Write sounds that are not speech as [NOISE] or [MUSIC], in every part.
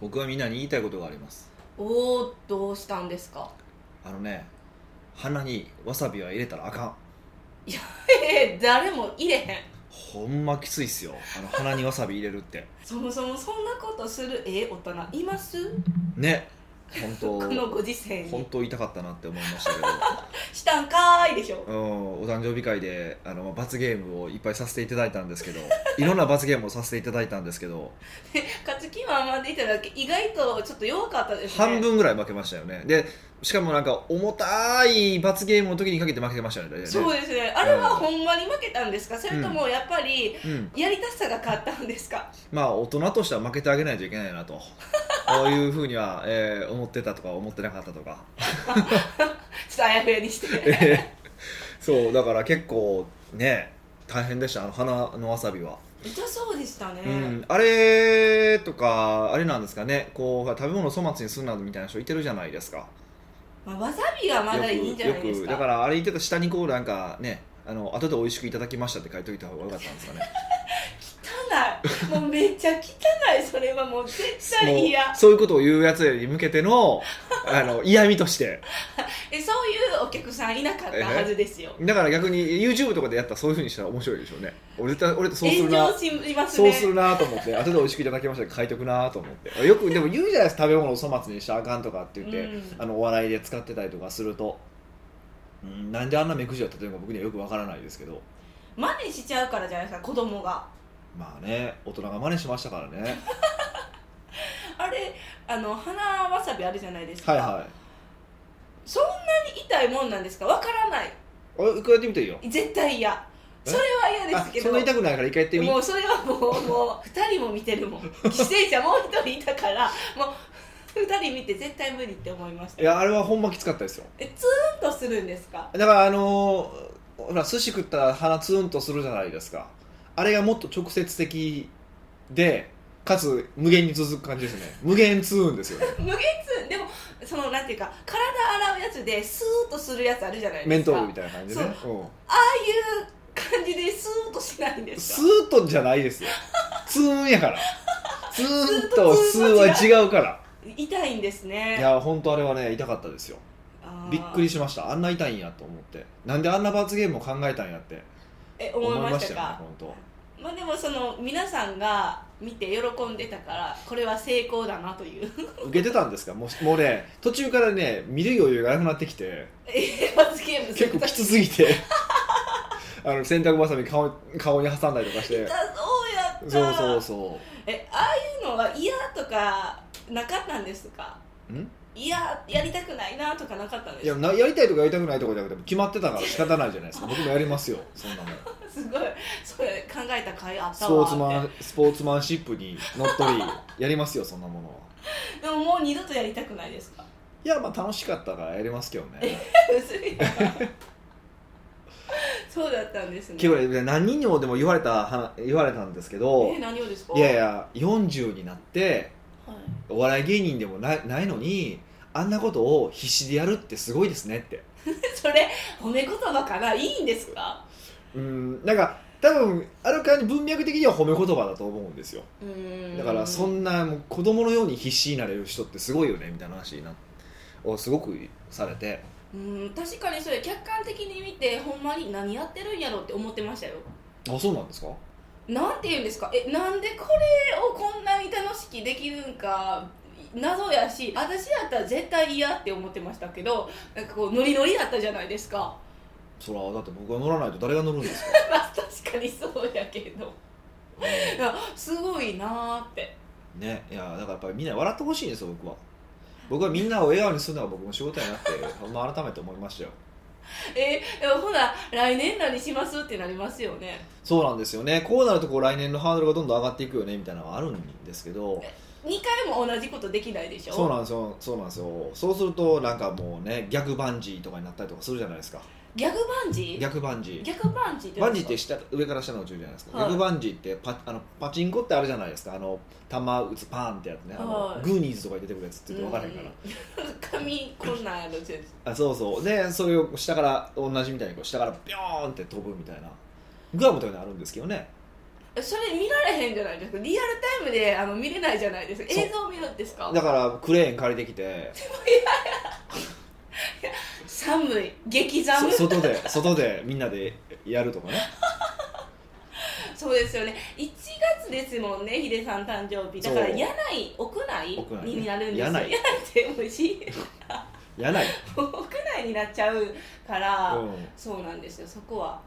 僕はみんなに言いたいことがあります。おおどうしたんですか？あのね鼻にわさびは入れたらあかん。え誰も入れへん。ほんまきついっすよあの鼻にわさび入れるって。そもそもそんなことするええ大人います？ね本当このご時世に。本当痛かったなって思いましたけど。[LAUGHS] したんかーいでしょ。うん、お誕生日会であの罰ゲームをいっぱいさせていただいたんですけどいろんな罰ゲームをさせていただいたんですけど勝ち気満々でいただけ意外とちょっと弱かったですね。半分ぐらい負けましたよね。でしかもなんか重たい罰ゲームの時にかけて負けてましたよね。そうですね。あれはほんまに負けたんですか？それともやっぱりうん、やりたさが勝ったんですか？まあ大人としては負けてあげないといけないなと。[LAUGHS] こういうふうには、えー思ってたとか思ってなかったとか。[LAUGHS] ちょっとあやふやにして。[LAUGHS] えー。そうだから結構ね大変でした。あの鼻のわさびは、痛そうでしたね、うん、あれとかあれなんですかね。こう食べ物を粗末にするなどみたいな人いてるじゃないですか。まあ、わさびがまだいいんじゃないですか。よくだからあれ言ってた下にこうなんかねあの後で美味しくいただきましたって書いといた方がよかったんですかね汚い。もうめっちゃ汚い。それはもう絶対嫌。そう。いうことを言うやつに向けてのあの嫌味として。[LAUGHS] えそういうお客さんいなかったはずですよ。だから逆に YouTube とかでやったらそういうふうにしたら面白いでしょうね。俺絶対俺ってそうするな。炎上しますね。そうするなと思って [LAUGHS] 後で美味しくいただきました書いとくなと思って。よくでも言うじゃないですか食べ物を粗末にしたらあかんとかって言って、うん。あのお笑いで使ってたりとかすると、うん、なんであんな目くじだったというか僕にはよくわからないですけど。真似しちゃうからじゃないですか子供がまあね大人が真似しましたからね。[LAUGHS] あれあの花わさびあるじゃないですか、はいはい。そんなに痛いもんなんですか？わからない。あ一回やってみていいよ。絶対嫌。え？それは嫌ですけど。あそんな痛くないから一回やってみ。もうそれはもうもう2人も見てるもん。[LAUGHS] 犠牲者もう1人いたからもう2人見て絶対無理って思いました。いやあれはほんまきつかったですよ。えツーンとするんですか？だからあのーほら寿司食ったら鼻ツーンとするじゃないですかあれがもっと直接的でかつ無限に続く感じですね。無限ツーンですよね。[LAUGHS] 無限ツーンでもそのなんていうか体洗うやつでスーッとするやつあるじゃないメですか。ントールみたいな感じでねう。ん。ああいう感じでスーッとしないんですスかーッとじゃないですよ。ツーンやから。ツーンとスーは違うから。痛いんですね。いや本当あれはね痛かったですよ。びっくりしました。あんな痛いんやと思って。なんであんな罰ゲームを考えたんやって。え思いましたよねか本まあでもその皆さんが見て喜んでたからこれは成功だなという。当受けてたんですか？もうもうね途中からね見る余裕がなくなってきて。え罰ゲームする。結構きつすぎて。[LAUGHS] あの洗濯ばさみ顔顔に挟んだりとかして。痛そうやった。そうそうそえああいうのは嫌とかなかったんですか？うん？嫌やりたくないなとかなかったんうですか？いやなやりたいとかやりたくないとかじゃなくて決まってたから仕方ないじゃないですか。僕もやりますよ。そんなもんすごいそれ考えた甲斐あったスポーツマンスポーツマンシップにのっとりやりますよそんなものは。て [LAUGHS] でももう二度とやりたくないですか？いやまあ楽しかったからやりますけどね。[LAUGHS] 薄いな。そうだったんですね。結構ね何人にもでも言われた話言われたんですけどえ何をですか？いやいや40になってはい。お笑い芸人でもないないのにあんなことを必死でやるってすごいですねって。[LAUGHS] それ褒め言葉かな？いいんですか？うん。なんか多分ある感じ文脈的には褒め言葉だと思うんですよ。だからそんなもう子供のように必死になれる人ってすごいよねみたいな話になをすごくされて。うん。確かにそれ客観的に見てほんまに何やってるんやろって思ってましたよ。あそうなんですか？なんて言うんですか？えなんでこれをこんなに楽しくできるんか謎やし私やったら絶対嫌って思ってましたけどなんかこうノリノリだったじゃないですかそらだって僕が乗らないと誰が乗るんですか？[LAUGHS] まあ確かにそうやけど。いやすごいなーって。ねいやだからやっぱりみんな笑ってほしいんですよ僕は。僕はみんなを笑顔にするのが僕の仕事やなって [LAUGHS] ほんま改めて思いましたよ。えでもほな来年何しますってなりますよね。そうなんですよね。こうなるとこう来年のハードルがどんどん上がっていくよねみたいなのはあるんですけど。2回も同じことできないでしょ？そうなんですよ。そうなんですよ。そうするとなんかもうね逆バンジーとかになったりとかするじゃないですか逆バンジー？逆バンジー。逆バンジーってバンジーって下上から下の落ちるじゃないですか、はい。逆バンジーってパあのパチンコってあるじゃないですか。あの球打つパーンってやつね。あの、はい。グーニーズとかに出てくるやつって分からへんから、うん髪こんなんやろ全然あそうそう。でそれを下から同じみたいにこう下からビョーンって飛ぶみたいな。グアムとかにあるんですけどね。それ見られへんじゃないですか？リアルタイムであの見れないじゃないですか。映像を見るんですか？だからクレーン借りてきて寒い。激寒。そ外で外でみんなでやるとかね。[LAUGHS] そうですよね。1月ですもんねヒデさん誕生日。だから屋内屋内になるんですよ。屋内。屋内ってもうしやない、[LAUGHS] 屋内になっちゃうから、うん。そうなんですよ。そこは、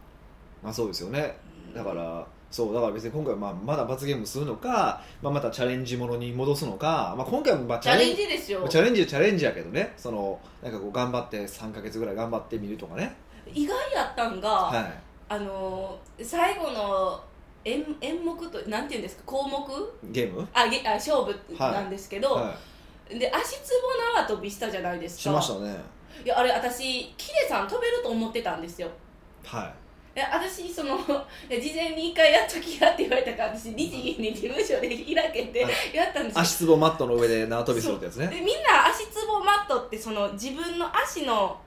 まあ、そうですよね。うんだからそうだから別に今回まあまだ罰ゲームするのか、まあ、またチャレンジものに戻すのか、まあ、今回もまあチャレンジですよ。チャレンジはチャレンジやけどねそのなんかこう頑張って3か月ぐらい頑張ってみるとかね。意外やったんが、はあのー最後の演演目となんていうんですか項目？いゲーム？あげあ勝負なんですけど、はで足つぼ縄跳びしたじゃないですい、か。しましたね。いやあれ私キレさん飛べると思ってたんですよ。はいや私その [LAUGHS] 事前に一回やっときやって言われたから私律儀に事務所で開けてはい。やったんですよ。足つぼマットの上で縄跳びするってやつね。でみんな足つぼマットってその自分の足の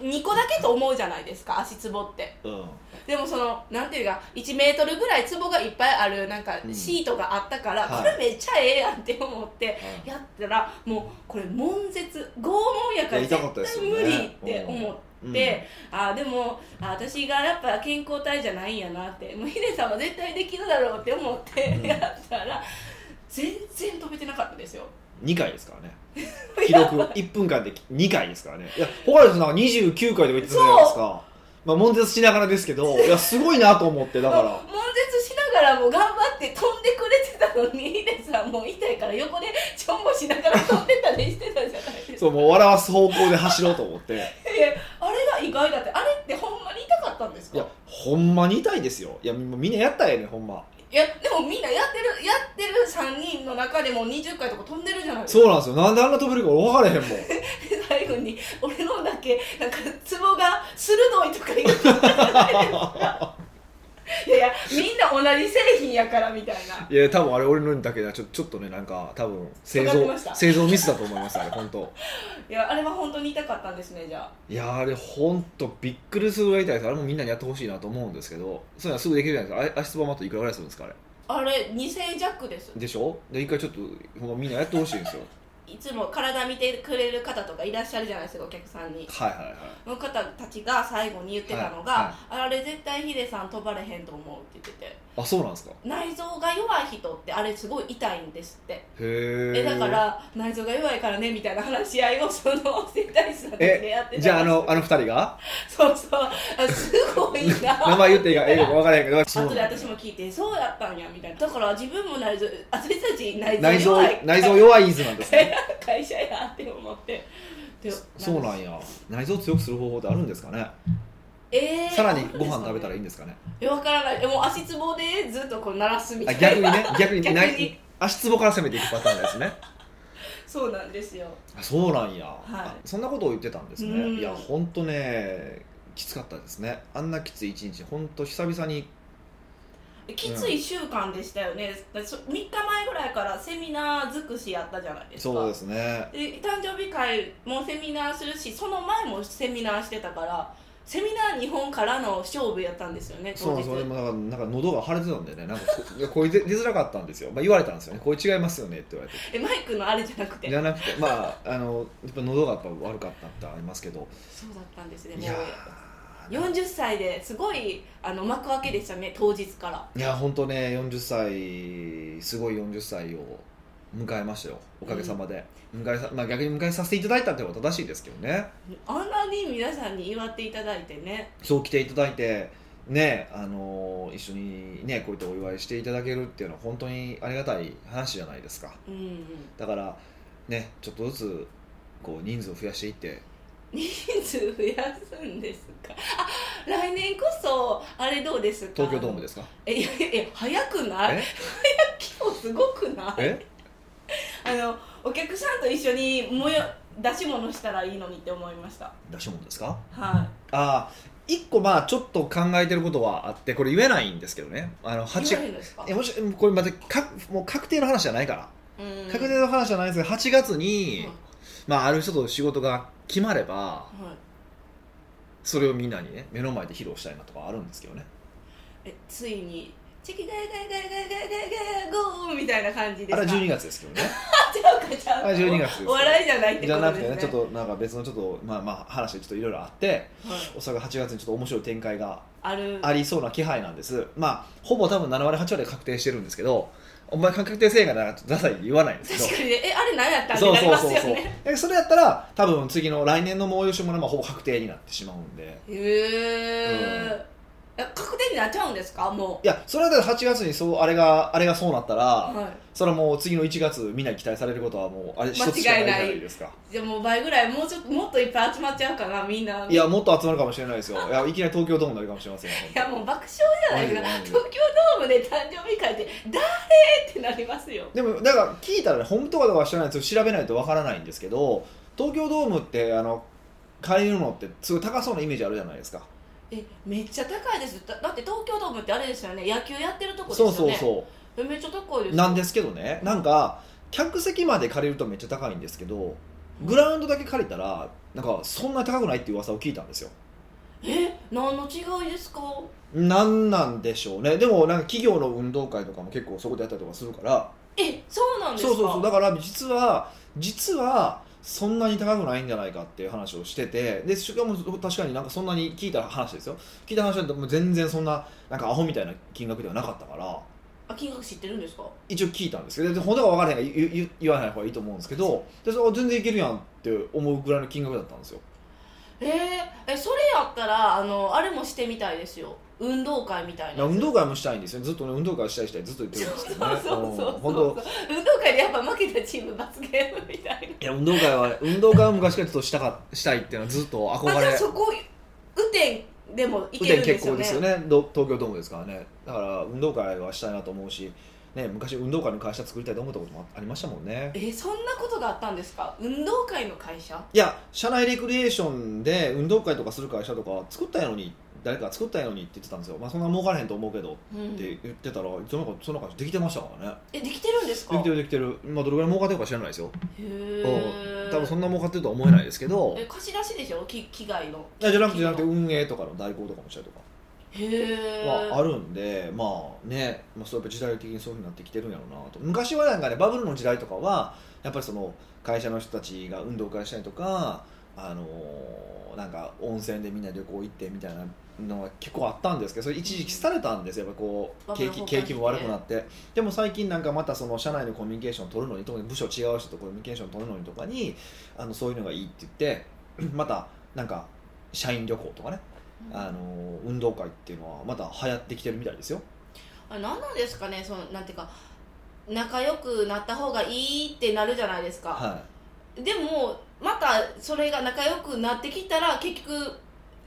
2個だけと思うじゃないですか足つぼって。うん。でもそのなんていうか1メートルぐらいつぼがいっぱいあるなんかうん。シートがあったから、はい。これめっちゃええやんって思ってやったらもうこれ悶絶拷問やから絶対無理って思って。うん。であでもあ私がやっぱ健康体じゃないんやなってもうヒデさんは絶対できるだろうって思ってうん。やったら、全然飛べてなかったですよ2回ですからね。[LAUGHS] 記録1分間で2回ですからね。いや他の人なんか29回とか言ってたじゃないですか。まあ悶絶しながらですけどいやすごいなと思ってだから。悶絶しながらも頑張って飛んでくれてたのにヒデさんもう痛いから横でちょんぼしながら飛んでたりしてたじゃないですか。そうもう笑わす方向で走ろうと思って。[LAUGHS] いやあれが意外だってあれってほんまに痛かったんですか？いやほんまに痛いですよ。いやみみんなやったらええねんほんま。いやでもみんなやってるやってる3人の中でも20回とか飛んでるじゃないですか。そうなんですよ。なんであんな飛べるか分からへんもん。で [LAUGHS] 最後に俺のだけなんかツボが鋭いとか言って [LAUGHS] いやいやみんな同じ製品やからみたいな。いや多分あれ俺のだけではちょちょっとねなんか多分製造わかりました。製造ミスだと思いますあれ本当。[LAUGHS] いやあれは本当に痛かったんですねじゃあ。いやあれ本当びっくりするぐらい痛いです。あれもみんなにやってほしいなと思うんですけどそういうのはすぐできるじゃないですか。あ足つぼマットいくらぐらいするんですかあれ？あれ2000弱です。でしょ？で一回ちょっとほんまみんなやってほしいんですよいつも体見てくれる方とかいらっしゃるじゃないですかお客さんに。はいはいはい。その方たちが最後に言ってたのが、はい。あれ絶対ヒデさん飛ばれへんと思うって言っててあそうなんですか？内臓が弱い人ってあれすごい痛いんですって。へええだから内臓が弱いからねみたいな話し合いをその整体師さんでやってたじゃああのあの二人が？そうそう。あすごいな。名前言っていいかええか分からへんけど [LAUGHS] 後で私も聞いてそうやったんやみたいな。だから自分も内臓私たち内臓弱い。内臓 [LAUGHS] 弱いイズなんですね。会社やって思って。でそうなんや。内臓強くする方法ってあるんですかね？えー、さらにご飯食べたらいいんですかね？え分からない。えもう足つぼでずっとこう鳴らすみたいな。あ逆にね [LAUGHS] 逆に足つぼから攻めていくパターンですね。そうなんですよ。あそうなんや、はい。あそんなことを言ってたんですね、うん。いや本当ねきつかったですね。あんなきつい一日本当久々に。きつい週間でしたよね、だそ3日前ぐらいからセミナー尽くしやったじゃないですか。そうですね。で誕生日会もセミナーするしその前もセミナーしてたからセミナー日本からの勝負やったんですよねそうそれもなんかなんか喉が腫れてたんでね。なんかこ声出出づらかったんですよ、まあ、言われたんですよね。声違いますよねって言われて。えマイクのあれじゃなくて？じゃなくてまああのやっぱ喉がやっぱ悪かったってありますけど。そうだったんですねいやもう。ー40歳ですごいあの幕開けでしたね当日から。いや本当ね40歳すごい40歳を迎えましたよ。おかげさまで、迎えさまあ、逆に迎えさせていただいたっていうのは正しいですけどね。あんなに皆さんに祝っていただいてね。そう来ていただいてねあの一緒にねこういったお祝いしていただけるっていうのは本当にありがたい話じゃないですか。うんうん。だからねちょっとずつこう人数を増やしていって。人数増やすんですか？あ来年こそあれどうですか？東京ドームですか？えいやいや早くない？え？今日すごくない？え？[LAUGHS] あのお客さんと一緒にもよ出し物したらいいのにって思いました。出し物ですか？はああ一個まあちょっと考えてることはあってこれ言えないんですけどね。あのい8言われるんですか？いやもしこれまたかもう確定の話じゃないから、うん。確定の話じゃないですけど8月はい。に、まあ、ある人と仕事が決まればはい。それをみんなにね目の前で披露したいなとかあるんですけどね。えついにチキガヤガヤガヤガヤガヤガヤガヤゴーみたいな感じですかあれは12月ですけどねちゃうかちゃうかあれ12月ですお笑いじゃないってじゃことですねなくてねちょっとなんか別のちょっとまあまあ話でちょっといろいろあってはいおそらく8月にちょっと面白い展開があるありそうな気配なんですまあほぼ多分7割8割で確定してるんですけどお前確定性がなダサい言わないんですけど確かにねえあれ何やったんってそうなりますそうそうそうねでそれやったら多分次の来年の催し物はまあほぼ確定になってしまうんでへ、え確定になっちゃうんですか？もいやそれはだから8月にそうあれがあれがそうなったら、う、はい、それはもう次の1月みんなに期待されることはもうあれ一つしかないじゃないですか。じゃあもう倍ぐらいもうちょっともっといっぱい集まっちゃうかなみんな。いやもっと集まるかもしれないですよ。[LAUGHS] いやいきなり東京ドームになるかもしれませんよ。いやもう爆笑じゃないですか。東京ドームで誕生日会って誰？ってなりますよ。でもだから聞いたらね本当かどうか知らないです調べないとわからないんですけど東京ドームってあの借りるのってすごい高そうなイメージあるじゃないですかえめっちゃ高いです。だだって東京ドームってあれですよね。野球やってるとこですそよね。うそうそえめっちゃ高いですうなんですけどね。なんか客席まで借りるとめっちゃ高いんですけどグラウンドだけ借りたらなんかそんな高くないっていう噂を聞いたんですよ。え何の違いですか？なんなんでしょうね。でもなんか企業の運動会とかも結構そこでやったりとかするから。えそうなんですか？そうそうそう。だから実は実はそんなに高くないんじゃないかっていう話をしててでしかも確かになんかそんなに聞いた話ですよ。聞いた話だともう全然そんななんかアホみたいな金額ではなかったから。あ金額知ってるんですか？一応聞いたんですけど。で本当か分からへんから言言言わない方がいいと思うんですけどでそれ全然いけるやんって思うぐらいの金額だったんですよ。えー、えそれやったらあのあれもしてみたいですよ運動会みたいな運動会もしたいんですよ。ずっとね運動会したいしたいずっと言ってるんですけどね。[LAUGHS] そうそうそうそう。うん本当。運動会でやっぱ負けたチーム罰ゲームみたいいや運動会は運動会は昔からちょっとしたかしたいっていうのはずっと憧なあじゃあれ。そこ雨天でもい雨天けるんですよね。結構ですよね。ど東京ドームですからね。だから運動会はしたいなと思うし、ね、昔運動会の会社作りたいと思ったこともありましたもんね。えそんなことがあったんですか？運動会の会社？いや社内レクリエーションで運動会とかする会社とか作ったんやのに誰か作ったんやのにって言ってたんですよ、まあ、そんな儲からへんと思うけどっうん。て言ってたら、その中その会社できてましたからね。えできてるんですか？できてるできてる、まあ、どれぐらい儲かってるか知らないですよ、へうん。え多分そんな儲かってるとは思えないですけど。え貸し出しでしょ？き機材の。じゃなくてじゃなくて運営とかの代行とかもしたりとかへえはあるんでまあね、まあ、そうやっぱ時代的にそういうふうになってきてるんやろうなと。昔はなんかねバブルの時代とかはやっぱりその会社の人たちが運動会したりとかあのーなんか温泉でみんな旅行行ってみたいなのが結構あったんですけどそれ一時期廃れたんですよ。やっぱこう景気景気も悪くなって。でも最近なんかまたその社内のコミュニケーションを取るのに特に部署違う人とコミュニケーションを取るのにとかにあのそういうのがいいって言って [CLEARS THROAT] またなんか社員旅行とかね。あの運動会っていうのはまた流行ってきてるみたいですよ。あれ何なんですかね。そのなんていうか仲良くなった方がいいってなるじゃないですか、はでもまたそれが仲良くなってきたら結局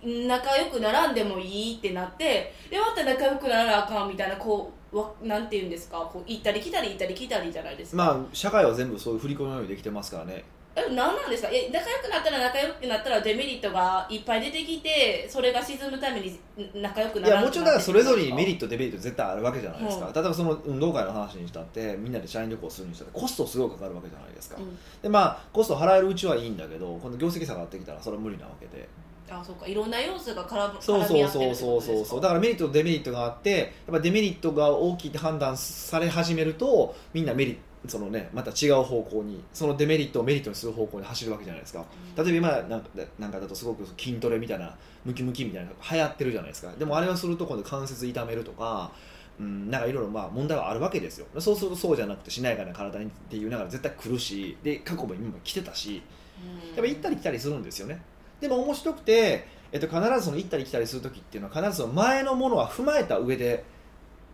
仲良くならんでもいいってなってでまた仲良くならなあかんみたいなこうわなんていうんですか？こう行ったり来たり行ったり来たりじゃないですい、か、まあ社会は全部そういう振り子のようにできてますからね。え何なんですか？え仲良くなったら仲良くなったらデメリットがいっぱい出てきてそれが沈むために仲良くいならやもちろんだからそれぞれにメリッットデメリット絶対あるわけじゃないですか、うん。例えばその運動会の話にしたってみんなで社員旅行するにしたってコストすごいかかるわけじゃないですか、うん。でまあコスト払えるうちはいいんだけど今度業績下がってきたらそれは無理なわけであそうか。いろんな要素が絡むそうそうそうそう。そうそうだからメリットとデメリットがあってやっぱデメリットが大きいって判断され始めるとみんなメリットそのねまた違う方向にそのデメリットをメリットにする方向に走るわけじゃないですか。例えば今なんかなんかだとすごく筋トレみたいなムキムキみたいなのが流行ってるじゃないですか。でもあれをすると今度関節痛めるとかうん、なんかいろいろまあ問題はあるわけですよ。そうするとそうじゃなくてしなやかな体にっていうながら絶対来るしで過去も今も来てたし。うん。やっぱ行ったり来たりするんですよねでも面白くて、えっと、必ずその行ったり来たりする時っていうのは必ずその前のものは踏まえた上で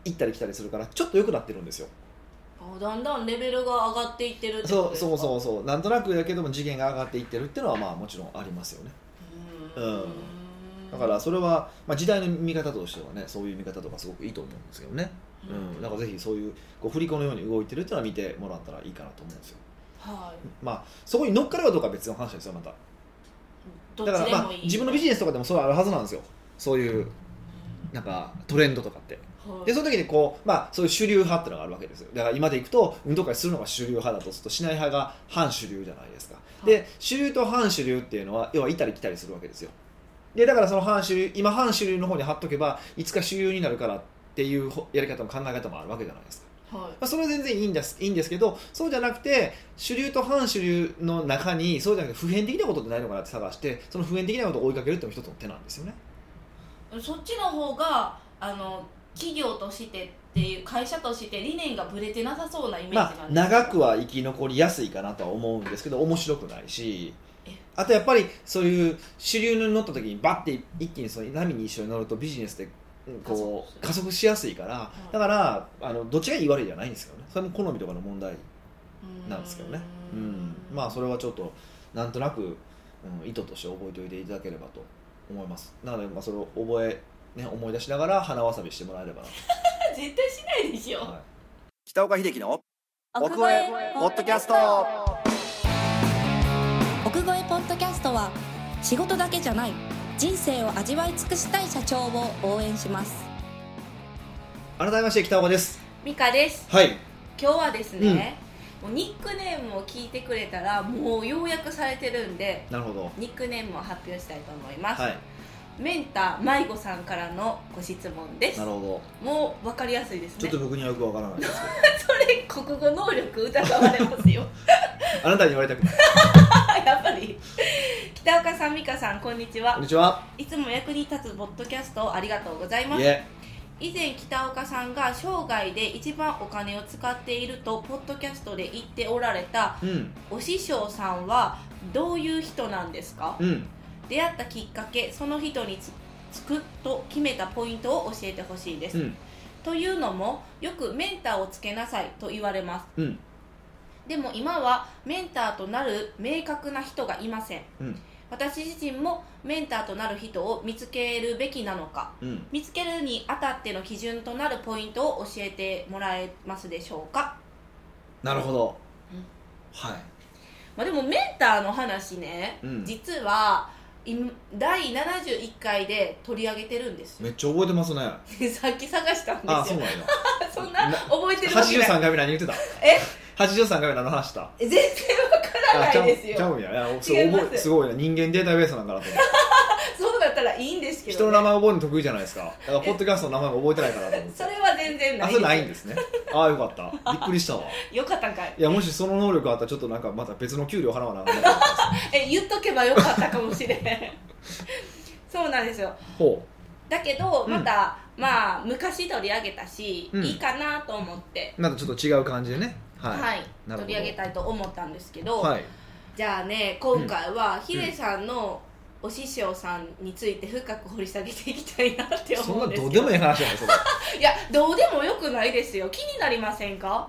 行ったり来たりするからちょっと良くなってるんですよ。あだんだんレベルが上がっていってるってこそうそうそうそう。なんとなくやけども次元が上がっていってるっていうのはまあもちろんありますよね。ううん。だからそれは、まあ、時代の見方としてはねそういう見方とかすごくいいと思うんですけどね、うん、だからぜひそういうこう振り子のように動いてるっていうのは見てもらったらいいかなと思うんですよはいまあそこに乗っかるかどうかは別の話ですよまただからまあ自分のビジネスとかでもそうあるはずなんですよ。そういうなんかトレンドとかって。はい。でその時にこう、まあ、そういう主流派っていうのがあるわけですよ。だから今でいくと運動会するのが主流派だとするとしない派が反主流じゃないですか、はい。で主流と反主流っていうのは要は行ったり来たりするわけですよ。でだからその反主流今反主流の方に貼っとけばいつか主流になるからっっていうほやり方も考え方もあるわけじゃないですか、はいまあ、それは全然いいんですいいんですけどそうじゃなくて主流と反主流の中にそうじゃなくて普遍的なことってないのかなって探してその普遍的なことを追いかけるっていうのも一つの手なんですよね。そっちの方があの企業としてっていう会社として理念がぶれてなさそうなイメージなんまあ、です長くは生き残りやすいかなとは思うんですけど面白くないし。え。あとやっぱりそういう主流に乗った時にバッて一気にその波に一緒に乗るとビジネスでうんこう加加速速しやすいから、いだからあのどっちがいい悪いじゃないんですけどね。それも好みとかの問題なんですけどね。うん。まあそれはちょっとなんとなく、うん、意図として覚えておいていただければと思います。なのでまあそれを覚え、ね、思い出しながら鼻わさびしてもらえればな [LAUGHS] 絶対しないでしょ、と、はい、北岡秀樹の奥越えポッドキャスト。奥越えポッドキャストは仕事だけじゃない人生を味わい尽くしたい社長を応援します。改めまして北岡です。ミカです。はい。今日はですね、もうニックネームを聞いてくれたらもう要約されてるん。でなるほどニックネームを発表したいと思います、はいメンター迷子さんからのご質問です。なるほもう分かりやすいですね。どちょっと僕にはよくわからないです。け [LAUGHS] それ国語能力疑われますよ。ど [LAUGHS] あなたに言われたくない。[LAUGHS] やっぱり。北岡さん美香さんこんにちは。こんにちは。いつも役に立つポッドキャストをありがとうございます。以前北岡さんが生涯で一番お金を使っているとポッドキャストで言っておられたうん。お師匠さんはどういう人なんですか？うん出会ったきっかけその人につつくと決めたポイントを教えてほしいです、うん。というのもよくメンターをつけなさいと言われます。うん。でも今はメンターとなる明確な人がいません。うん。私自身もメンターとなる人を見つけるべきなのかうん。見つけるにあたっての基準となるポイントを教えてもらえますでしょうか、なるほど。うん。はい。まあ、でもメンターの話ね、うん。実はい第71回で取り上げてるんですよ。めっちゃ覚えてますね。[LAUGHS] さっき探したんですよ。あそうなんや。[LAUGHS] そんなな覚えてるわけない。83回目何言ってた？え？83回目何の話した？全然わからないですよ。ちゃうんや。いやそう覚えすごいな。人間データベースなんかなと思ってそう [LAUGHS] だったらいいんですけど、ね、人の名前覚えるの得意じゃないですか。だからポッドキャストの名前も覚えてないかなと思って。[LAUGHS] それは全然ないあそれないんですね。ああよかった。[LAUGHS] びっくりしたわ。よかったんかい。いやもしその能力あったらちょっとなんかまた別の給料払わなあかんな [LAUGHS] え言っとけばよかったかもしれん。そうなんですよ。ほだけどうん。また、まあ昔取り上げたし、うん。いいかなと思って。うまたちょっと違う感じでね。はい、はい、取り上げたいと思ったんですけど、はい。じゃあね今回はヒデさんのお師匠さんについて深く掘り下げていきたいなってそん思うなんどうでもいい話やねそれ。[LAUGHS] やどうでもよくないですよ。気になりませんか？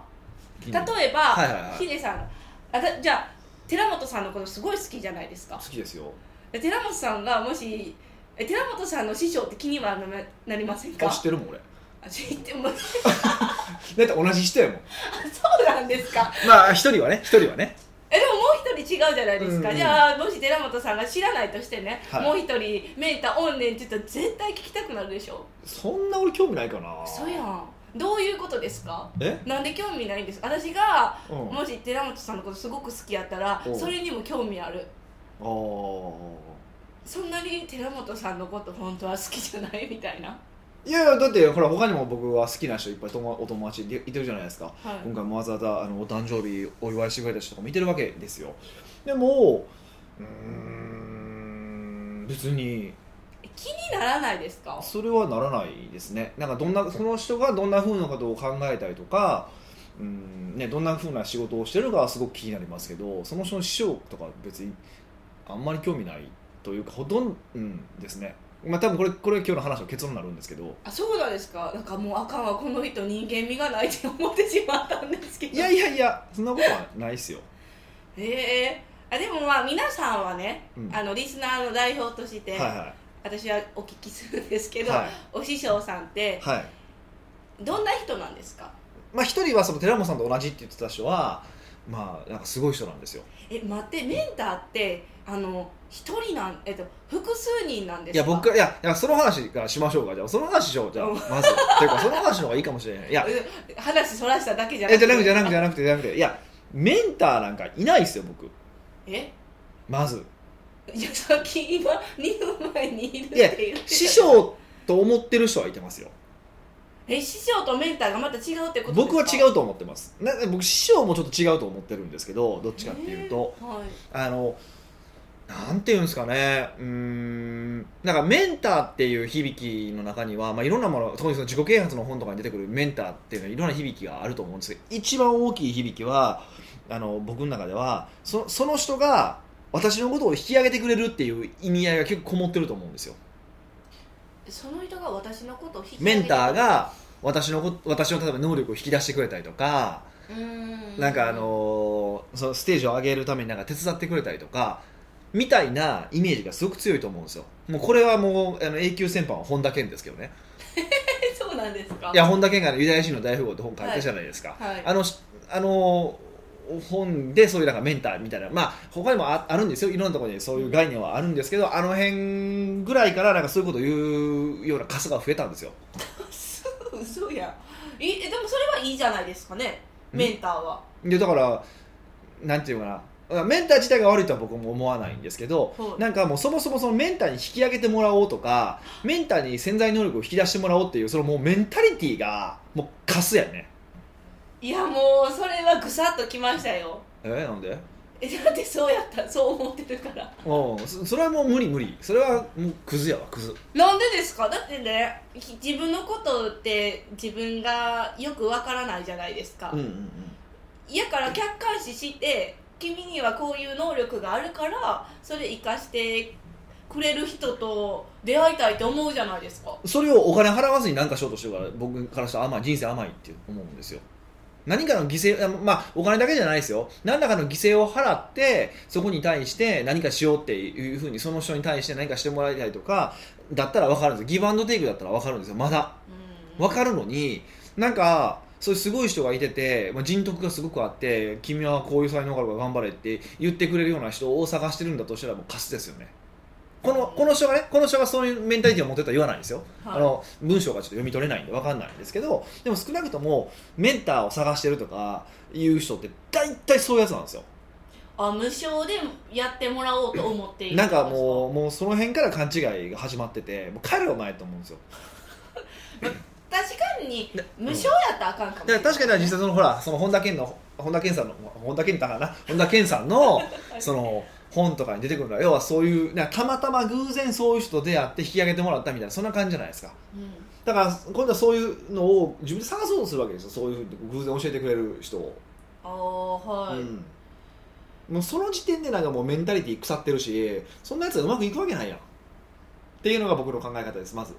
例えば、はいはいはい。ヒデさん。あだじゃあ寺本さんのことすごい好きじゃないですか？好きですよ。で寺本さんがもしえ寺本さんの師匠って気にはななりませんか？あ知ってるもん俺。あ知ってます。[LAUGHS] だって同じ人やもん。[LAUGHS] そうなんですか。まあ一人はね一人はねえでももう一人違うじゃないですか、うんじゃあもし寺本さんが知らないとしてね、はい。もう一人メンターおんねんって言ったら絶対聞きたくなるでしょ？そんな俺興味ないかな。そうやん。どういうことですか？え？なんで興味ないんです？か私がうん。もし寺本さんのことすごく好きやったらうん。それにも興味ある。あー。そんなに寺本さんのこと本当は好きじゃないみたいな、いやいやだってほら他にも僕は好きな人いっぱい友お友達でいてるじゃないですか。はい。今回もわざわざあのお誕生日お祝いしてくれた人とか見てるわけですよ。でもうーん別に。気にならないですか？それはならないですね。なんかどんなその人がどんなふうなことを考えたりとかうん、ね、どんなふうな仕事をしてるかはすごく気になりますけどその人の師匠とか別にあんまり興味ないというかほとんど、うん、ですねまあ多分これこれが今日の話の結論になるんですけど。あそうなんですか？なんかもうあかんわこの人人間味がないって思ってしまったんですけど。いやいやいやそんなことはないですよ。ええ。あでもまあ皆さんはね、うん。あのリスナーの代表として、はいは私はお聞きするんですけど、いはい。お師匠さんってはい。どんな人なんですか？まあ一人はその寺本さんと同じって言ってた人はまあなんかすごい人なんですよ。え待ってメンターってあの一人なんえっと複数人なんでいや僕いやいやその話からしましょうかじゃあ。その話しようじゃあうん。まず。[LAUGHS] っていうかその話の方がいいかもしれないいや。[LAUGHS] え話そらしただけじゃいやじゃなくてじゃなくててじゃなくてじゃなくて。いやメンターなんかいないですよ僕。え？まず。いやさっき今2分前にいるって言師匠と思ってる人はいてますよ。え師匠とメンターがまた違うってこと僕は違うと思ってます。な僕師匠もちょっと違うと思ってるんですけどどっちかっていうと、えーはい。あのなんていうんですかね。うーん。なんかメンターっていう響きの中には、まあ、いろんなもの特にその自己啓発の本とかに出てくるメンターっていうのはいろんな響きがあると思うんですけど一番大きい響きはあの僕の中ではそその人が私のことを引き上げてくれるっていう意味合いが結構こもってると思うんですよ。その人が私のことを引き上げてメンターが私のこ私の例えば能力を引き出してくれたりとかなんかあのーそのステージを上げるためになんか手伝ってくれたりとかみたいなイメージがすごく強いと思うんですよ。もうこれはもうあの永久戦犯は本田健ですけどね。え [LAUGHS] そうなんですか。いや本田健がユダヤ人の大富豪って本書いたじゃないですか、はい。あのしあの本でそういうなんかメンターみたいなまあ他にもああるんですよ。いろんなところにそういう概念はあるんですけどあの辺ぐらいからなんかそういうことを言うようなカスが増えたんですよ。[LAUGHS] 嘘や。いえでもそれはいいじゃないですかね。ん？メンターは。でだからなんていうかなメンター自体が悪いとは僕も思わないんですけど、はい。なんかもうそもそもそのメンターに引き上げてもらおうとかメンターに潜在能力を引き出してもらおうっていうそのもうメンタリティーがもうカスやね。いやもうそれはぐさっときましたよ。えなんで？えだってそうやったそう思ってるから。うんそそれはもう無理無理。それはもうクズやわクズ。なんでですか？だってねひ自分のことって自分がよくわからないじゃないですか、うんうんうん。やから客観視して君にはこういう能力があるからそれ生かしてくれる人と出会いたいと思うじゃないですか。それをお金払わずに何かしようとしてるから僕からしたら甘い人生甘いって思うんですよ。何かの犠牲あまあお金だけじゃないですよ。何らかの犠牲を払ってそこに対して何かしようっていうふうにその人に対して何かしてもらいたいとかだったら分かるんですよ。ギブアンドテイクだったら分かるんですよ。まだ。うん。分かるのになんかそういうすごい人がいてて、まあ、人徳がすごくあって君はこういう才能があるから頑張れって言ってくれるような人を探してるんだとしたらもうカスですよね。このこの人がねこの人がそういうメンタリティーを持ってたら言わないんですよ、はい。あの文章がちょっと読み取れないんで分かんないんですけどでも少なくともメンターを探してるとかいう人って大体そういうやつなんですよ。あ無償でやってもらおうと思っている。なんかもうもうその辺から勘違いが始まっててもう帰れお前と思うんですよ [LAUGHS] 確かにで無償やったらあかんかもしれないだから確かに実際そのほらその本田健の本田健さんの本田健だからな？本田健さんの [LAUGHS] その本とかに出てくるのは要はそういうたまたま偶然そういう人と出会って引き上げてもらったみたいなそんな感じじゃないですか。うん。だから今度はそういうのを自分で探そうとするわけですよ。そういうふうに偶然教えてくれる人を、ああはい、うん。もうその時点でなんかもうメンタリティー腐ってるしそんなやつがうまくいくわけないやん。っていうのが僕の考え方ですまず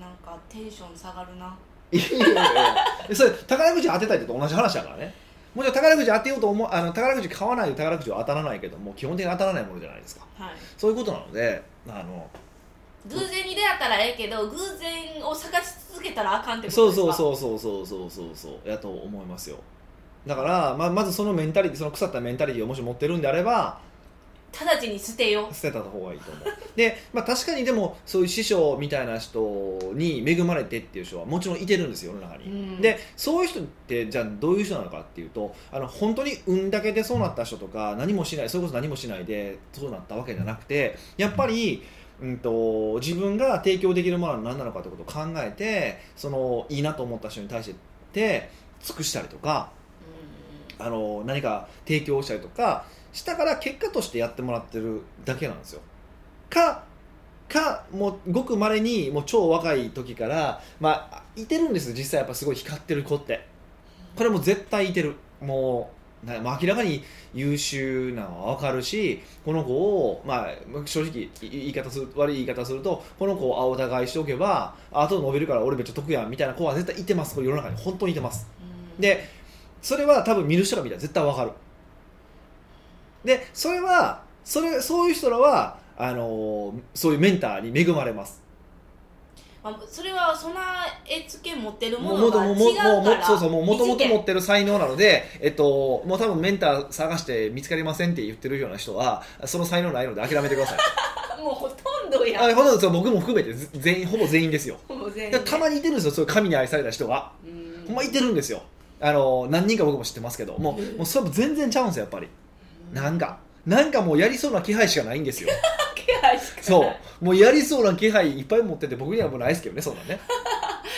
なんかテンション下がるな。いやいやいやそれ宝くじ当てたいってと同じ話だからね。もちろん宝くじ当てようと思うあの宝くじ買わないと宝くじは当たらないけども基本的に当たらないものじゃないですか。はい。そういうことなのであの偶然に出会ったらええけど偶然を探し続けたらあかんってことですか？そうそうそうそうそうそうそうやと思いますよだからままずそのメンタリティその腐ったメンタリティをもし持ってるんであれば直ちに捨てよ。捨てた方がいいと思う。で、まあ、確かにでもそういう師匠みたいな人に恵まれてっていう人はもちろんいてるんですよ世の中う、に、うん。でそういう人ってじゃあどういう人なのかっていうとあの本当に運だけでそうなった人とか何もしないそれこそ何もしないでそうなったわけじゃなくてやっぱり、うん、と自分が提供できるものは何なのかってことを考えてそのいいなと思った人に対して尽くしたりとかあの何か提供したりとかしたから結果としてやってもらってるだけなんですよ。かかもうごくまれにもう超若い時からまあいてるんです実際やっぱすごい光ってる子って。これも絶対いてる。もうなまあ明らかに優秀なのは分かるしこの子を、まあ、正直い言い方する悪い言い方するとこの子を青互いしておけば後で伸びるから俺めっちゃ得やんみたいな子は絶対いてます。これ世の中に本当にいてます。うん。でそれは多分見る人が見たら絶対わかるでそれはそれそういう人らはあのーそういうメンターに恵まれます。まあ、それは備え付け持ってるものが違うから。もももそうそうもう元々二次元持ってる才能なので、えっと、もう多分メンター探して見つかりませんって言ってるような人はその才能ないので諦めてください。[LAUGHS] もうほとんどや。あほとんどそう僕も含めてず全員ほぼ全員ですよ。たまにいてるんですよそういう神に愛された人がうん。ほんまいてるんですよ。あの何人か僕も知ってますけど。もうもうそれも全然ちゃうんですよやっぱりなんかなんかもうやりそうな気配しかないんですよ。気 [LAUGHS] 気配しかそう。もうやりそうな気配いっぱい持ってて僕にはもうないですけどねそんなんね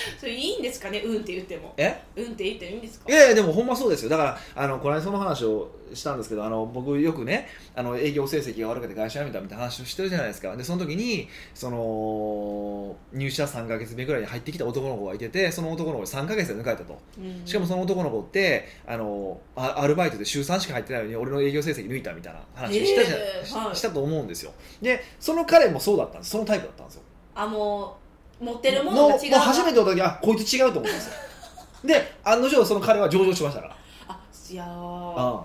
[LAUGHS] それいいんですかね？うんって言っても。え？うんって言っていいんですか？いやいやでもほんまそうですよ。だからあのこの間その話をしたんですけどあの僕よくねあの営業成績が悪くて会社辞めたみたいな話をしてるじゃないですか。でその時にその入社3か月目ぐらいに入ってきた男の子がいててその男の子3か月で抜かれたと。うん。しかもその男の子ってあのあアルバイトで週3しか入ってないのに俺の営業成績抜いたみたいな話をしたじゃ、えーはい。ししたと思うんですよ。でその彼もそうだったんです。そのタイプだったんですよ。あもう持ってるももうもうの。が違うな初めての時あこいつ違うと思ったんですよ。[LAUGHS] で案の定その彼は上場しましたから。あいやー。あ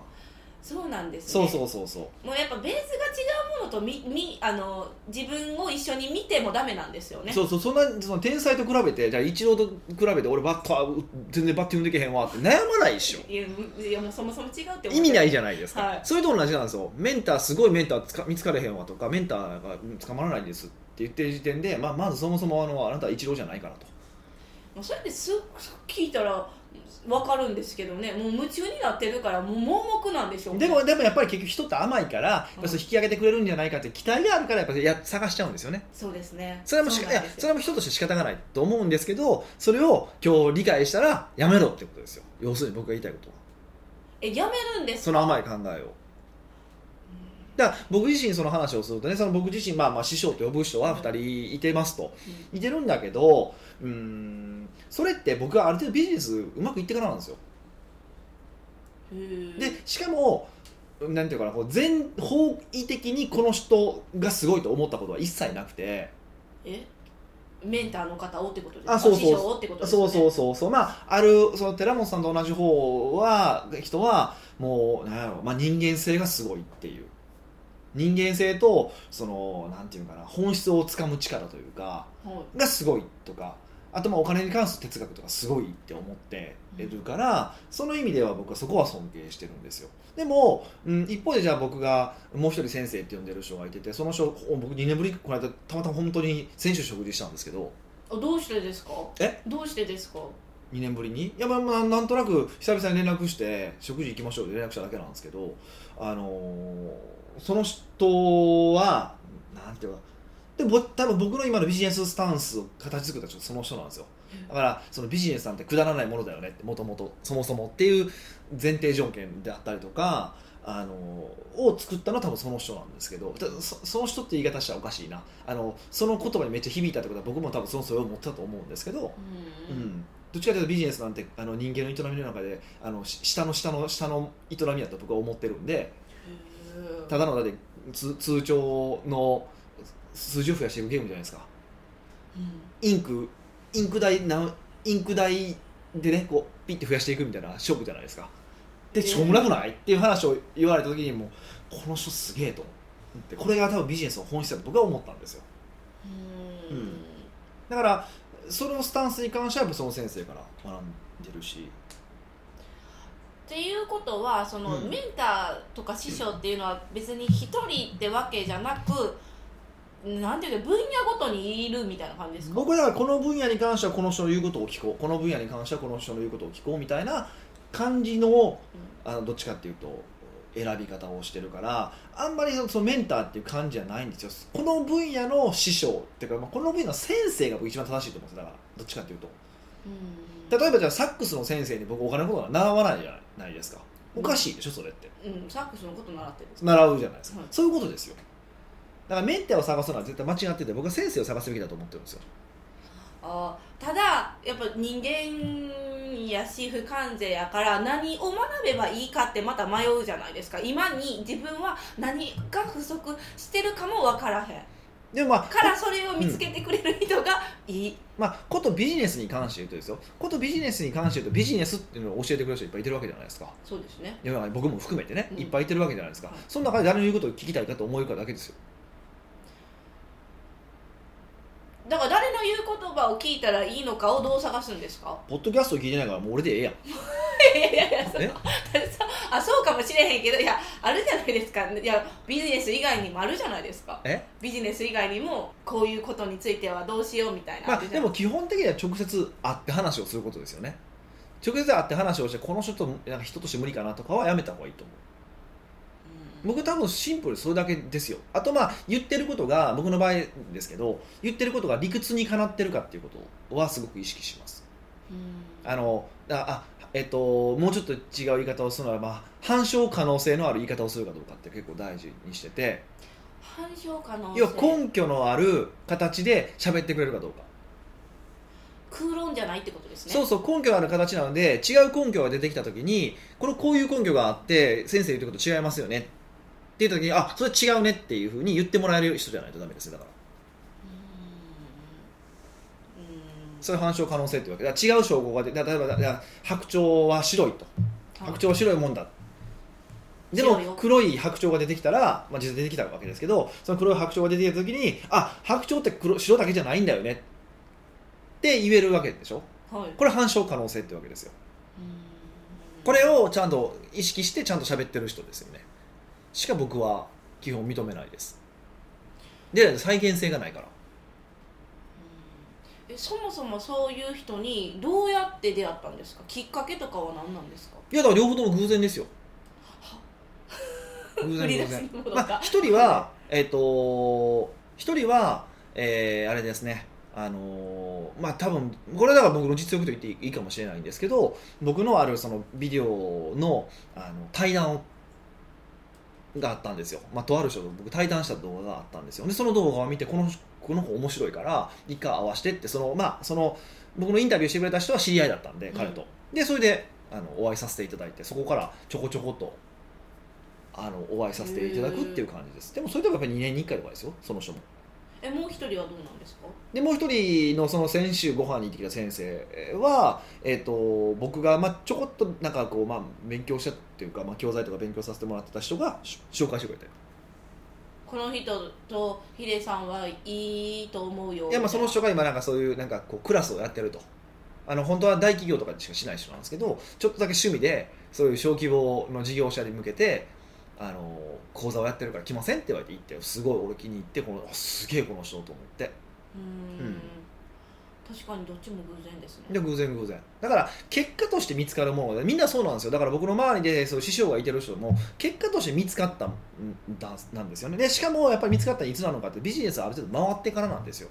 そうなんですね。そうそうそうそう。もうやっぱベースが違うものとみみあの自分を一緒に見てもダメなんですよね。そうそうそんなその天才と比べてじゃあイチローと比べて俺バッター全然バッティングできへんわって悩まないでしょ。いやいやもうそもそも違うって思意味ないじじゃないですか、はい。それと同じなんですよ。メンターすごいメンターつか見つかれへんわとかメンターが捕まらないんです。って言ってる時点で、まあ、まずそもそもあのあなたはイチローじゃないからと。もうそれってす聞いたら分かるんですけどね。もう夢中になってるからもう盲目なんでしょうね。でもでもやっぱり結局人って甘いからやっぱそれ引き上げてくれるんじゃないかって期待があるからやっぱりや探しちゃうんですよね。そうですね。それはもうしいやそれはもう人として仕方がないと思うんですけどそれを今日理解したらやめろってことですよ。要するに僕が言いたいことは。えやめるんですか？その甘い考えをだから僕自身その話をするとねその僕自身、まあ、まあ師匠と呼ぶ人は2人いてますと、いてるんだけどうーんそれって僕はある程度ビジネスうまくいってからなんですよ。うんでしかもなんていうかなこう全方位的にこの人がすごいと思ったことは一切なくて。え？メンターの方をってことですか？あそうそう。師匠をってことですか、ね、そうそうそうそう。まああるその寺本さんと同じ方は人はもうなんやろ、まあ、人間性がすごいっていう人間性とそのなんていうかな本質をつかむ力というかはい。がすごいとかあとまあお金に関する哲学とかすごいって思ってるから、その意味では僕はそこは尊敬してるんですよ。でも、うん、一方でじゃあ僕がもう一人先生って呼んでる人がいててその人僕2年ぶりこの間たまたま本当に先週食事したんですけど。あどうしてですか？え？どうしてですか？2年ぶりに？いやまあまあなんとなく久々に連絡して食事行きましょうって連絡しただけなんですけどあのーその人はなんていうかでぼ多分僕の今のビジネススタンスを形作った人はその人なんですよ。だからそのビジネスなんてくだらないものだよねってもともとそもそもっていう前提条件であったりとかあのを作ったのは多分その人なんですけどたそその人って言い方したらおかしいな。あのその言葉にめっちゃ響いたってことは僕も多分そのそれを持ってたと思うんですけど、うん。うん、どっちかというとビジネスなんてあの人間の営みの中であのし下の下の下の営みだと僕は思ってるんでただのだって通通帳の数字を増やしていくゲームじゃないですか。うん。インクインク代なんインク代でねこうピッて増やしていくみたいな勝負じゃないですか。でね。しょうもなくないっていう話を言われた時にもうこの人すげえと思ってこれが多分ビジネスの本質だと僕は思ったんですよ。うん。うん。だからそのスタンスに関してはその先生から学んでるしっていうことはその、うん。メンターとか師匠っていうのは別に一人ってわけじゃなくなんていうか分野ごとにいるみたいな感じですか？僕はだからこの分野に関してはこの人の言うことを聞こう。この分野に関してはこの人の言うことを聞こうみたいな感じのあのどっちかっていうと選び方をしてるからあんまりそのそのメンターっていう感じじゃないんですよ。この分野の師匠っていうか、まあ、この分野の先生が僕一番正しいと思うんですだからどっちかっていうと。うん。例えばじゃあサックスの先生に僕お金のことは習わないじゃないですか？おかしいでしょそれって。うん、サックスのこと習ってる習うじゃないですか、はい。そういうことですよ。だからメンターを探すのは絶対間違ってて僕は先生を探すべきだと思ってるんですよ。あーただやっぱ人間やし不完全やから何を学べばいいかってまた迷うじゃないですか。今に自分は何が不足してるかも分からへんでもまあからそれを見つけてくれる人がいい、まあ、ことビジネスに関して言うとですよ。ことビジネスに関して言うとビジネスっていうのを教えてくれる人いっぱいいてるわけじゃないですか。そうですね。世の中に僕も含めてね、うん。いっぱいいてるわけじゃないですか、はい。その中で誰の言うことを聞きたいかと思えるかだけですよだから誰の言う言葉を聞いたらいいのかをどう探すんですか？ポッドキャスト聞いてないからもう俺でええやん。いやいやいやそあそうかもしれへんけどいやあるじゃないですか。いやビジネス以外にもあるじゃないですか。え？ビジネス以外にもこういうことについてはどうしようみたいな。まあでも基本的には直接会って話をすることですよね直接会って話をしてこの人となんか人として無理かなとかはやめた方がい？いと思う僕多分シンプルにそれだけですよ。あとまあ言ってることが僕の場合ですけど言ってることが理屈にかなってるかっていうことはすごく意識します。うん。あのああえっともうちょっと違う言い方をするならば反証可能性のある言い方をするかどうかって結構大事にしてて。反証可能性。要は根拠のある形で喋ってくれるかどうか。空論じゃないってことですね。そうそう根拠のある形なので違う根拠が出てきた時にこれこういう根拠があって先生言ってること違いますよねって言った時にあそれ違うねっていうふうに言ってもらえる人じゃないとダメですよだから。それ反証可能性っていうわけ。だ違う証拠が出例えば白鳥は白いと。白鳥は白いもんだ。でも黒い白鳥が出てきたら、まあ、実際出てきたわけですけどその黒い白鳥が出てきた時にあ白鳥って黒白だけじゃないんだよね。って言えるわけでしょ。はい。これ反証可能性ってわけですよ。うん。これをちゃんと意識してちゃんと喋ってる人ですよねしか僕は基本認めないです。で再現性がないから。えそもそもそういう人にどうやって出会ったんですか？きっかけとかは何なんですか？いやだから両方とも偶然ですよ。[LAUGHS] 偶然偶然。まあ一人は [LAUGHS] えっ、と一人はえーあれですね。あのーまあ多分これだから僕の実力と言っていいかもしれないんですけど僕のあるそのビデオのあの対談をがあったんですよ、まあ、とある人と僕対談した動画があったんですよ。でその動画を見てこのこの子面白いから一回会わしてってそのまあその僕のインタビューしてくれた人は知り合いだったんで彼と、でそれであのお会いさせていただいてそこからちょこちょことあのお会いさせていただくっていう感じです。でもそれでもやっぱり2年に1回とかですよ。その人もえもう一人はどうなんですか？でもう一人のその先週ご飯に行ってきた先生は、えー、と僕がまあちょこっとなんかこう、まあ、勉強したっていうか、まあ、教材とか勉強させてもらってた人がし紹介してくれて。この人とヒデさんはいいと思うよ。いやまあその人が今なんかそういうなんかこうクラスをやってると。あの本当は大企業とかでしかしない人なんですけどちょっとだけ趣味でそういう小規模の事業者に向けてあの講座をやってるから来ませんって言われて行ってすごい俺気に入ってこのあすげえこの人と思って。うーん。うん確かにどっちも偶然ですね。で偶然偶然。だから結果として見つかるものでみんなそうなんですよ。だから僕の周りでそう師匠がいてる人も結果として見つかったんだなんですよね。でしかもやっぱり見つかったのいつなのかってビジネスある程度回ってからなんですよ。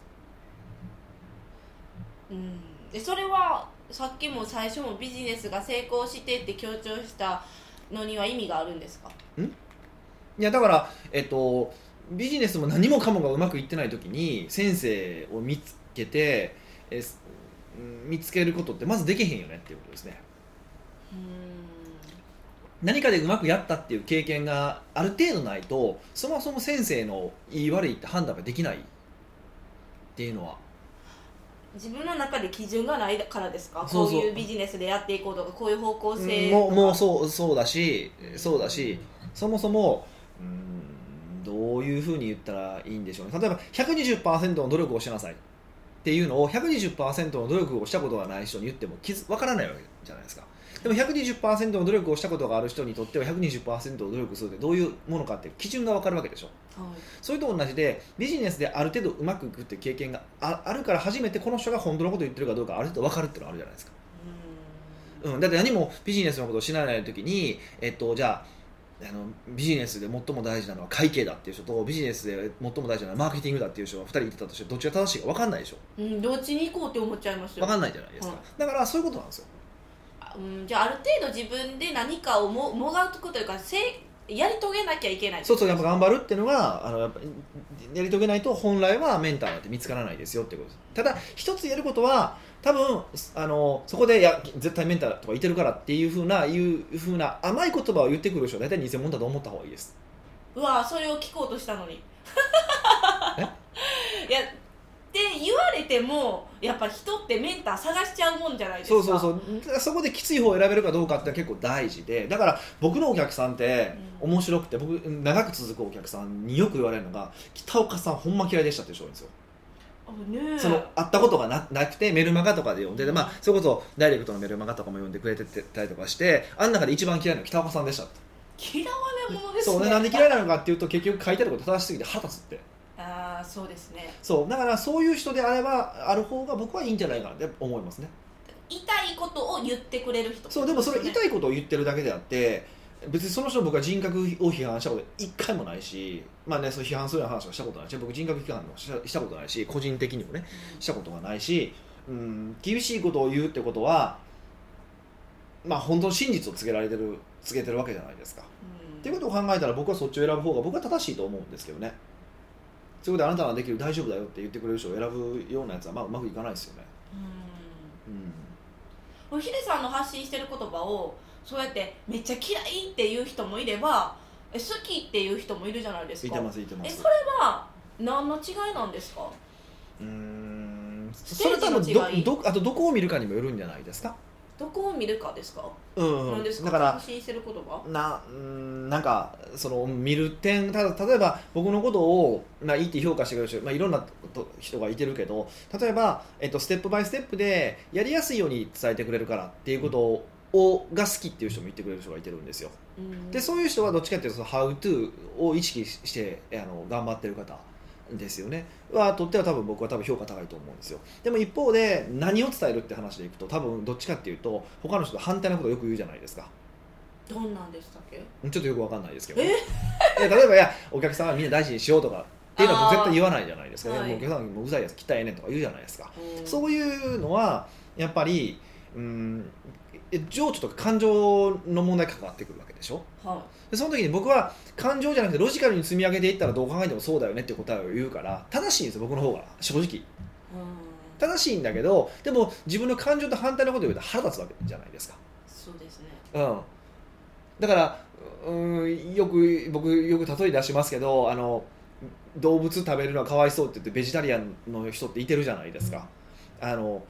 うん。でそれはさっきも最初もビジネスが成功してって強調したのには意味があるんですか？いやだからえっとビジネスも何もかもがうまくいってない時に先生を見つけてえ見つけることってまずできへんよねっていうことですね。うーん。何かでうまくやったっていう経験がある程度ないとそもそも先生のいい悪いって判断ができないっていうのは自分の中で基準がないからですか？そうこういうビジネスでやっていこうとかこういう方向性もうもううそうそうだしそうだしそもそもうんどういうふうに言ったらいいんでしょうね。例えば120%の努力をしなさいっていうのを120%の努力をしたことがない人に言っても気づ分からないわけじゃないですか。でも120%の努力をしたことがある人にとっては120%を努力するってどういうものかって基準が分かるわけでしょはい。それと同じでビジネスである程度うまくいくっていう経験がああるから初めてこの人が本当のことを言ってるかどうかある程度分かるっていうのがあるじゃないですか。ううん、だって何もビジネスのことを知らない時に、えっと、じゃああのビジネスで最も大事なのは会計だっていう人とビジネスで最も大事なのはマーケティングだっていう人が2人いてたとしてどっちが正しいか分かんないでしょ。んうん。どっちに行こうって思っちゃいますよ。分かんないじゃないですか、はい。だからそういうことなんですよ。あうん、じゃあある程度自分で何かをももがくというかせやり遂げなきゃいけない。そうそうやっぱ頑張るっていうのがあのやっぱやり遂げないと本来はメンターなんて見つからないですよってことです。ただ一つやることは多分あのそこでいや絶対メンターとかいてるからっていうふうないうふうな甘い言葉を言ってくる人は大体偽物だと思った方がいいです。うわそれを聞こうとしたのに。え？[LAUGHS] いやって言われてもやっぱ人ってメンター探しちゃうもんじゃないですか。そうそうそう。そこできつい方を選べるかどうかって結構大事で。だから僕のお客さんってうん面白くて僕長く続くお客さんによく言われるのが北岡さんほんま嫌いでしたって人がいるんですよ。あねえ。その会ったことがななくてメルマガとかで読んでで、まあ、それこそダイレクトのメルマガとかも読んでくれてたりとかしてあん中で一番嫌いなのは北岡さんでしたって。嫌われ者ですね。そうねなんで嫌いなのかっていうと結局書いてあること正しすぎて腹立つってああそうですね。そうだからそういう人であればある方が僕はいいんじゃないかなって思いますね。痛いことを言ってくれる人そうでもそれ痛いいことを言ってるだけであって別にその人僕は人格を批判したこと一回もないしまあねそう批判するような話はしたことないし僕人格批判もしたしたことないし個人的にもねしたことがないし、うん、厳しいことを言うってことはまあ本当の真実を告げられてる告げてるわけじゃないですか。うん。っていうことを考えたら僕はそっちを選ぶ方が僕は正しいと思うんですけどねそこであなたはできる大丈夫だよって言ってくれる人を選ぶようなやつはまあうまくいかないですよね、うん、うんヒデさんの発信してる言葉をそうやってめっちゃ嫌いっていう人もいればえ好きっていう人もいるじゃないですか。いてますいてます。えそれは何の違いなんですか？うーん。それ多分どどあとどこを見るかにもよるんじゃないですか？どこを見るかですか、うん、何ですか？だから発信してる言葉？なうーんなんかその見る点ただ例えば僕のことを、まあ、いいって評価してくれる人、まあ、いろんなと人がいてるけど例えば、えっと、ステップバイステップでやりやすいように伝えてくれるからっていうことをが好きっていう人も言ってくれる人がいてるんですよ。うん。でそういう人はどっちかっていうとその How to を意識してあの頑張ってる方ですよね。はとっては多分僕は多分評価高いと思うんですよ。でも一方で何を伝えるって話でいくと多分どっちかっていうと他の人と反対のことをよく言うじゃないですか。どんなんでしたっけ？ちょっとよくわかんないですけど、え？いや例えばいやお客さんはみんな大事にしようとかっていうのは絶対言わないじゃないですか、ねお客さんもううざいやつ切ったらええねんとか言うじゃないですか、うん。そういうのはやっぱりうんえ情緒とか感情の問題が関わってくるわけでしょ？はでその時に僕は感情じゃなくてロジカルに積み上げていったらどう考えてもそうだよねって答えを言うから正しいんですよ僕の方が。正直。正しいんだけどでも自分の感情と反対のことを言うと腹立つわけじゃないですか。そうですね。うん。だからうんよく僕よく例え出しますけどあの動物食べるのはかわいそうって言ってベジタリアンの人っていてるじゃないですか、あの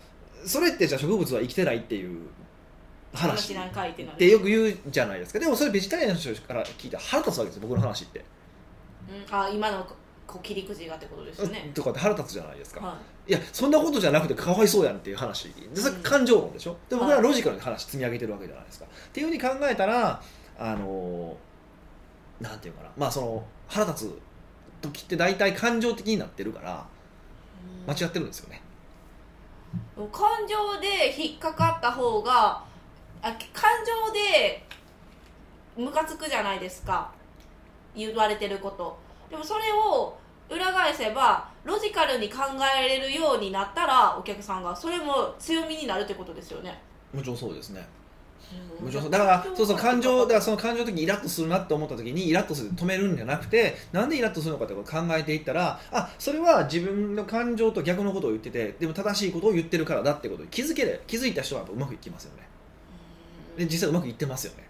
それってじゃあ植物は生きてないっていう話。話なんかいってなってよく言うじゃないですか。でもそれベジタリアンの人から聞いたら腹立つわけですよ。僕の話って、うん、あ今のこう切り口がってことですよね、とかって腹立つじゃないですか、はい。やそんなことじゃなくてかわいそうやんっていう話でそれうん感情論でしょ。で僕ははい。ロジカルに話積み上げてるわけじゃないですか。っていうふうに考えたらあのなんていうかな。まあその腹立つ時って大体感情的になってるからうん。間違ってるんですよね。感情で引っかかった方があ感情でムカつくじゃないですか。言われてること。でもそれを裏返せばロジカルに考えれるようになったらお客さんがそれも強みになるってことですよね。もちろんそうですね。うん。もちろんだからそうそう感情だからその感情的にイラッとするなって思った時にイラッとする止めるんじゃなくてなんでイラッとするのかってことを考えていったらあそれは自分の感情と逆のことを言っててでも正しいことを言ってるからだってことに気づけれ気づいた人はうまくいきますよねで実際うまくいってますよね。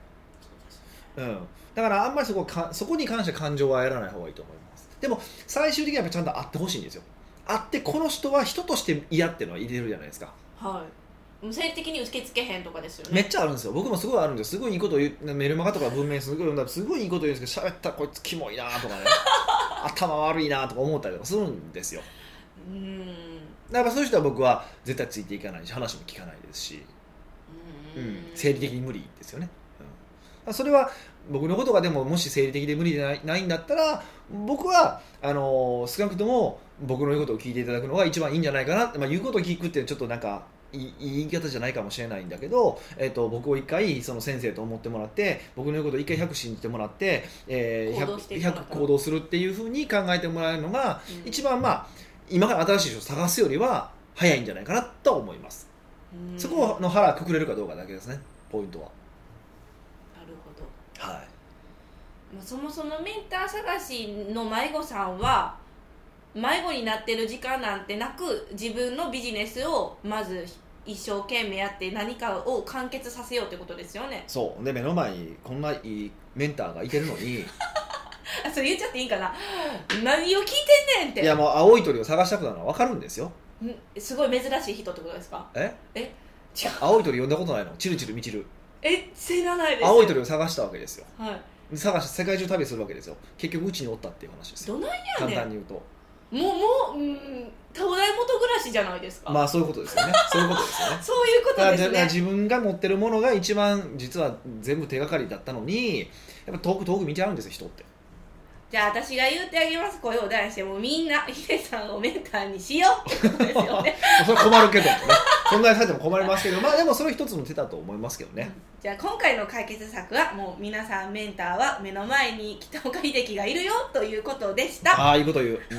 うん、だからあんまりそこかそこに関して感情はやらない方がいいと思います。でも最終的にはやっぱちゃんと会ってほしいんですよ。会ってこの人は人として嫌っていうのは入れるじゃないですか。はい。もう生理的に受け付けへんとかですよね。めっちゃあるんですよ。僕もすごいあるんですすごいいいこと言うメルマガとか文面すごい読んだらすごいいいこと言うんですけど喋ったらこいつキモいなとかね。[LAUGHS] 頭悪いなとか思ったりとかするんですよ。うん。だからそういう人は僕は絶対ついていかないし話も聞かないですし、うん、生理的に無理ですよね、うん、それは僕のことがでももし生理的で無理でないないんだったら僕はあの少なくとも僕の言うことを聞いていただくのが一番いいんじゃないかな。って、まあ、言うことを聞くってちょっとなんかいいいい言い方じゃないかもしれないんだけど、えっと僕を一回その先生と思ってもらって僕の言うことを一回100信じてもらって、えー、行動して 100, いただく100行動するっていうふうに考えてもらえるのが、うん。一番まあ今から新しい人を探すよりは早いんじゃないかなとは思います、うんそこの腹くくれるかどうかだけですね。ポイントは。なるほど。はい。まあそもそもメンター探しの迷子さんは迷子になってる時間なんてなく自分のビジネスをまず一生懸命やって何かを完結させようってことですよね。そう。で目の前にこんないいメンターがいてるのに。[LAUGHS] あそれ言っちゃっていいかな。何を聞いてんねんって。いやもう青い鳥を探したくなるのは分かるんですよ。んすごい珍しい人ってことですか？え？え？違う。青い鳥呼んだことないの？チルチルミチルえ？知らないです。青い鳥を探したわけですよ。はい。探して世界中旅するわけですよ。結局うちにおったっていう話ですよ。どないや簡ねん。単に言うと。もうもううん東大元暮らしじゃないですか、まあそういうことですよね。そういうことですよね。[LAUGHS] そういうことですね。自分が持ってるものが一番実は全部手がかりだったのにやっぱ遠く遠く見ちゃうんですよ人ってじゃあ私が言ってあげます。声を大にしてもうみんなヒデさんをメンターにしようってことですよね。[LAUGHS] それは困るけどもね。そんなにされても困りますけど。まあでもそれ一つの手だと思いますけどね。じゃあ今回の解決策はもう皆さんメンターは目の前に北岡秀樹がいるよということでした。ああいいこと言う、うん